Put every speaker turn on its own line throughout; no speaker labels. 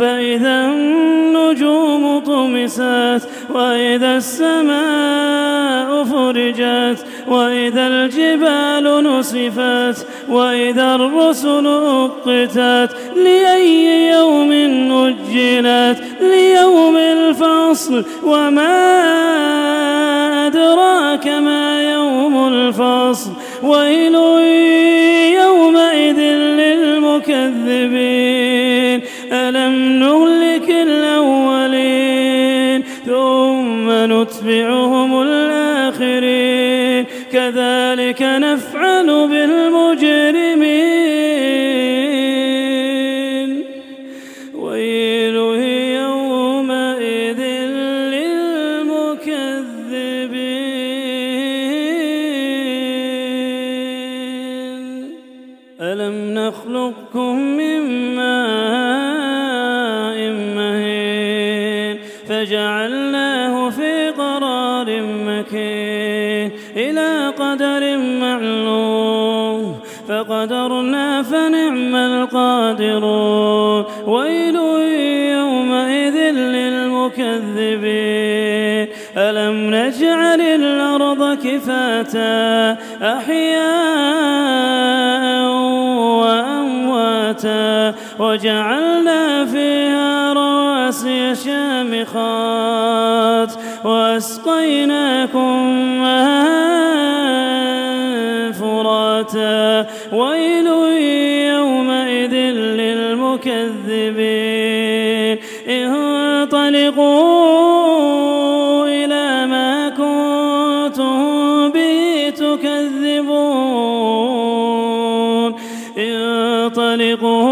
فإذا النجوم طمست وإذا السماء فرجت وإذا الجبال نصفت وإذا الرسل أقتت لأي يوم نجلت ليوم الفصل وما أدراك ما يوم الفصل. ويل يومئذ للمكذبين. ألم كذلك نفعل بالمجرمين. ويل يومئذ للمكذبين. ألم نخلقكم من ماء فجعلناه في قرار مكين إلى قدر معلوم. فقدرنا فنعم القادرون. ويل يومئذ للمكذبين. ألم نجعل الأرض كفاتا أحياء وأمواتا. وجعلنا فيها رواسي شامخات وأسقيناكم ماء فراتا ويل يومئذ للمكذبين انطلقوا إلى ما كنتم به تكذبون انطلقوا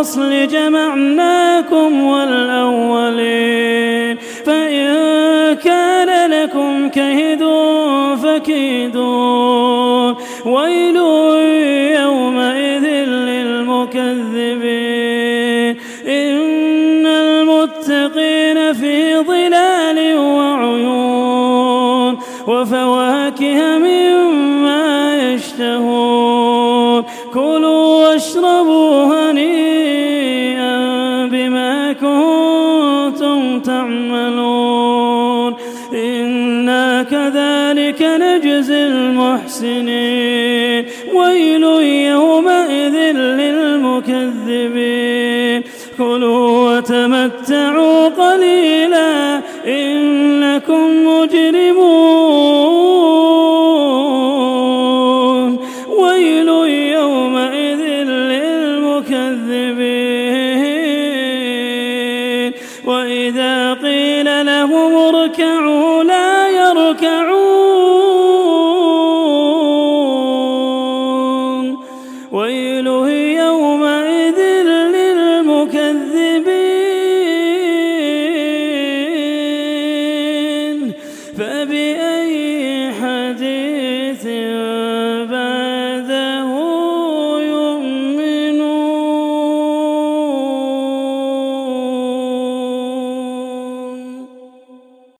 الفصل جمعناكم والأولين. فإن كان لكم كيد فكيدون. ويل يومئذ للمكذبين. إن المتقين في ظلال وعيون. وفواكه مما تعملون. إنا كذلك نجزي المحسنين. ويل يومئذ للمكذبين. كلوا وتمتعوا قليلا إنكم مجرمون. لهم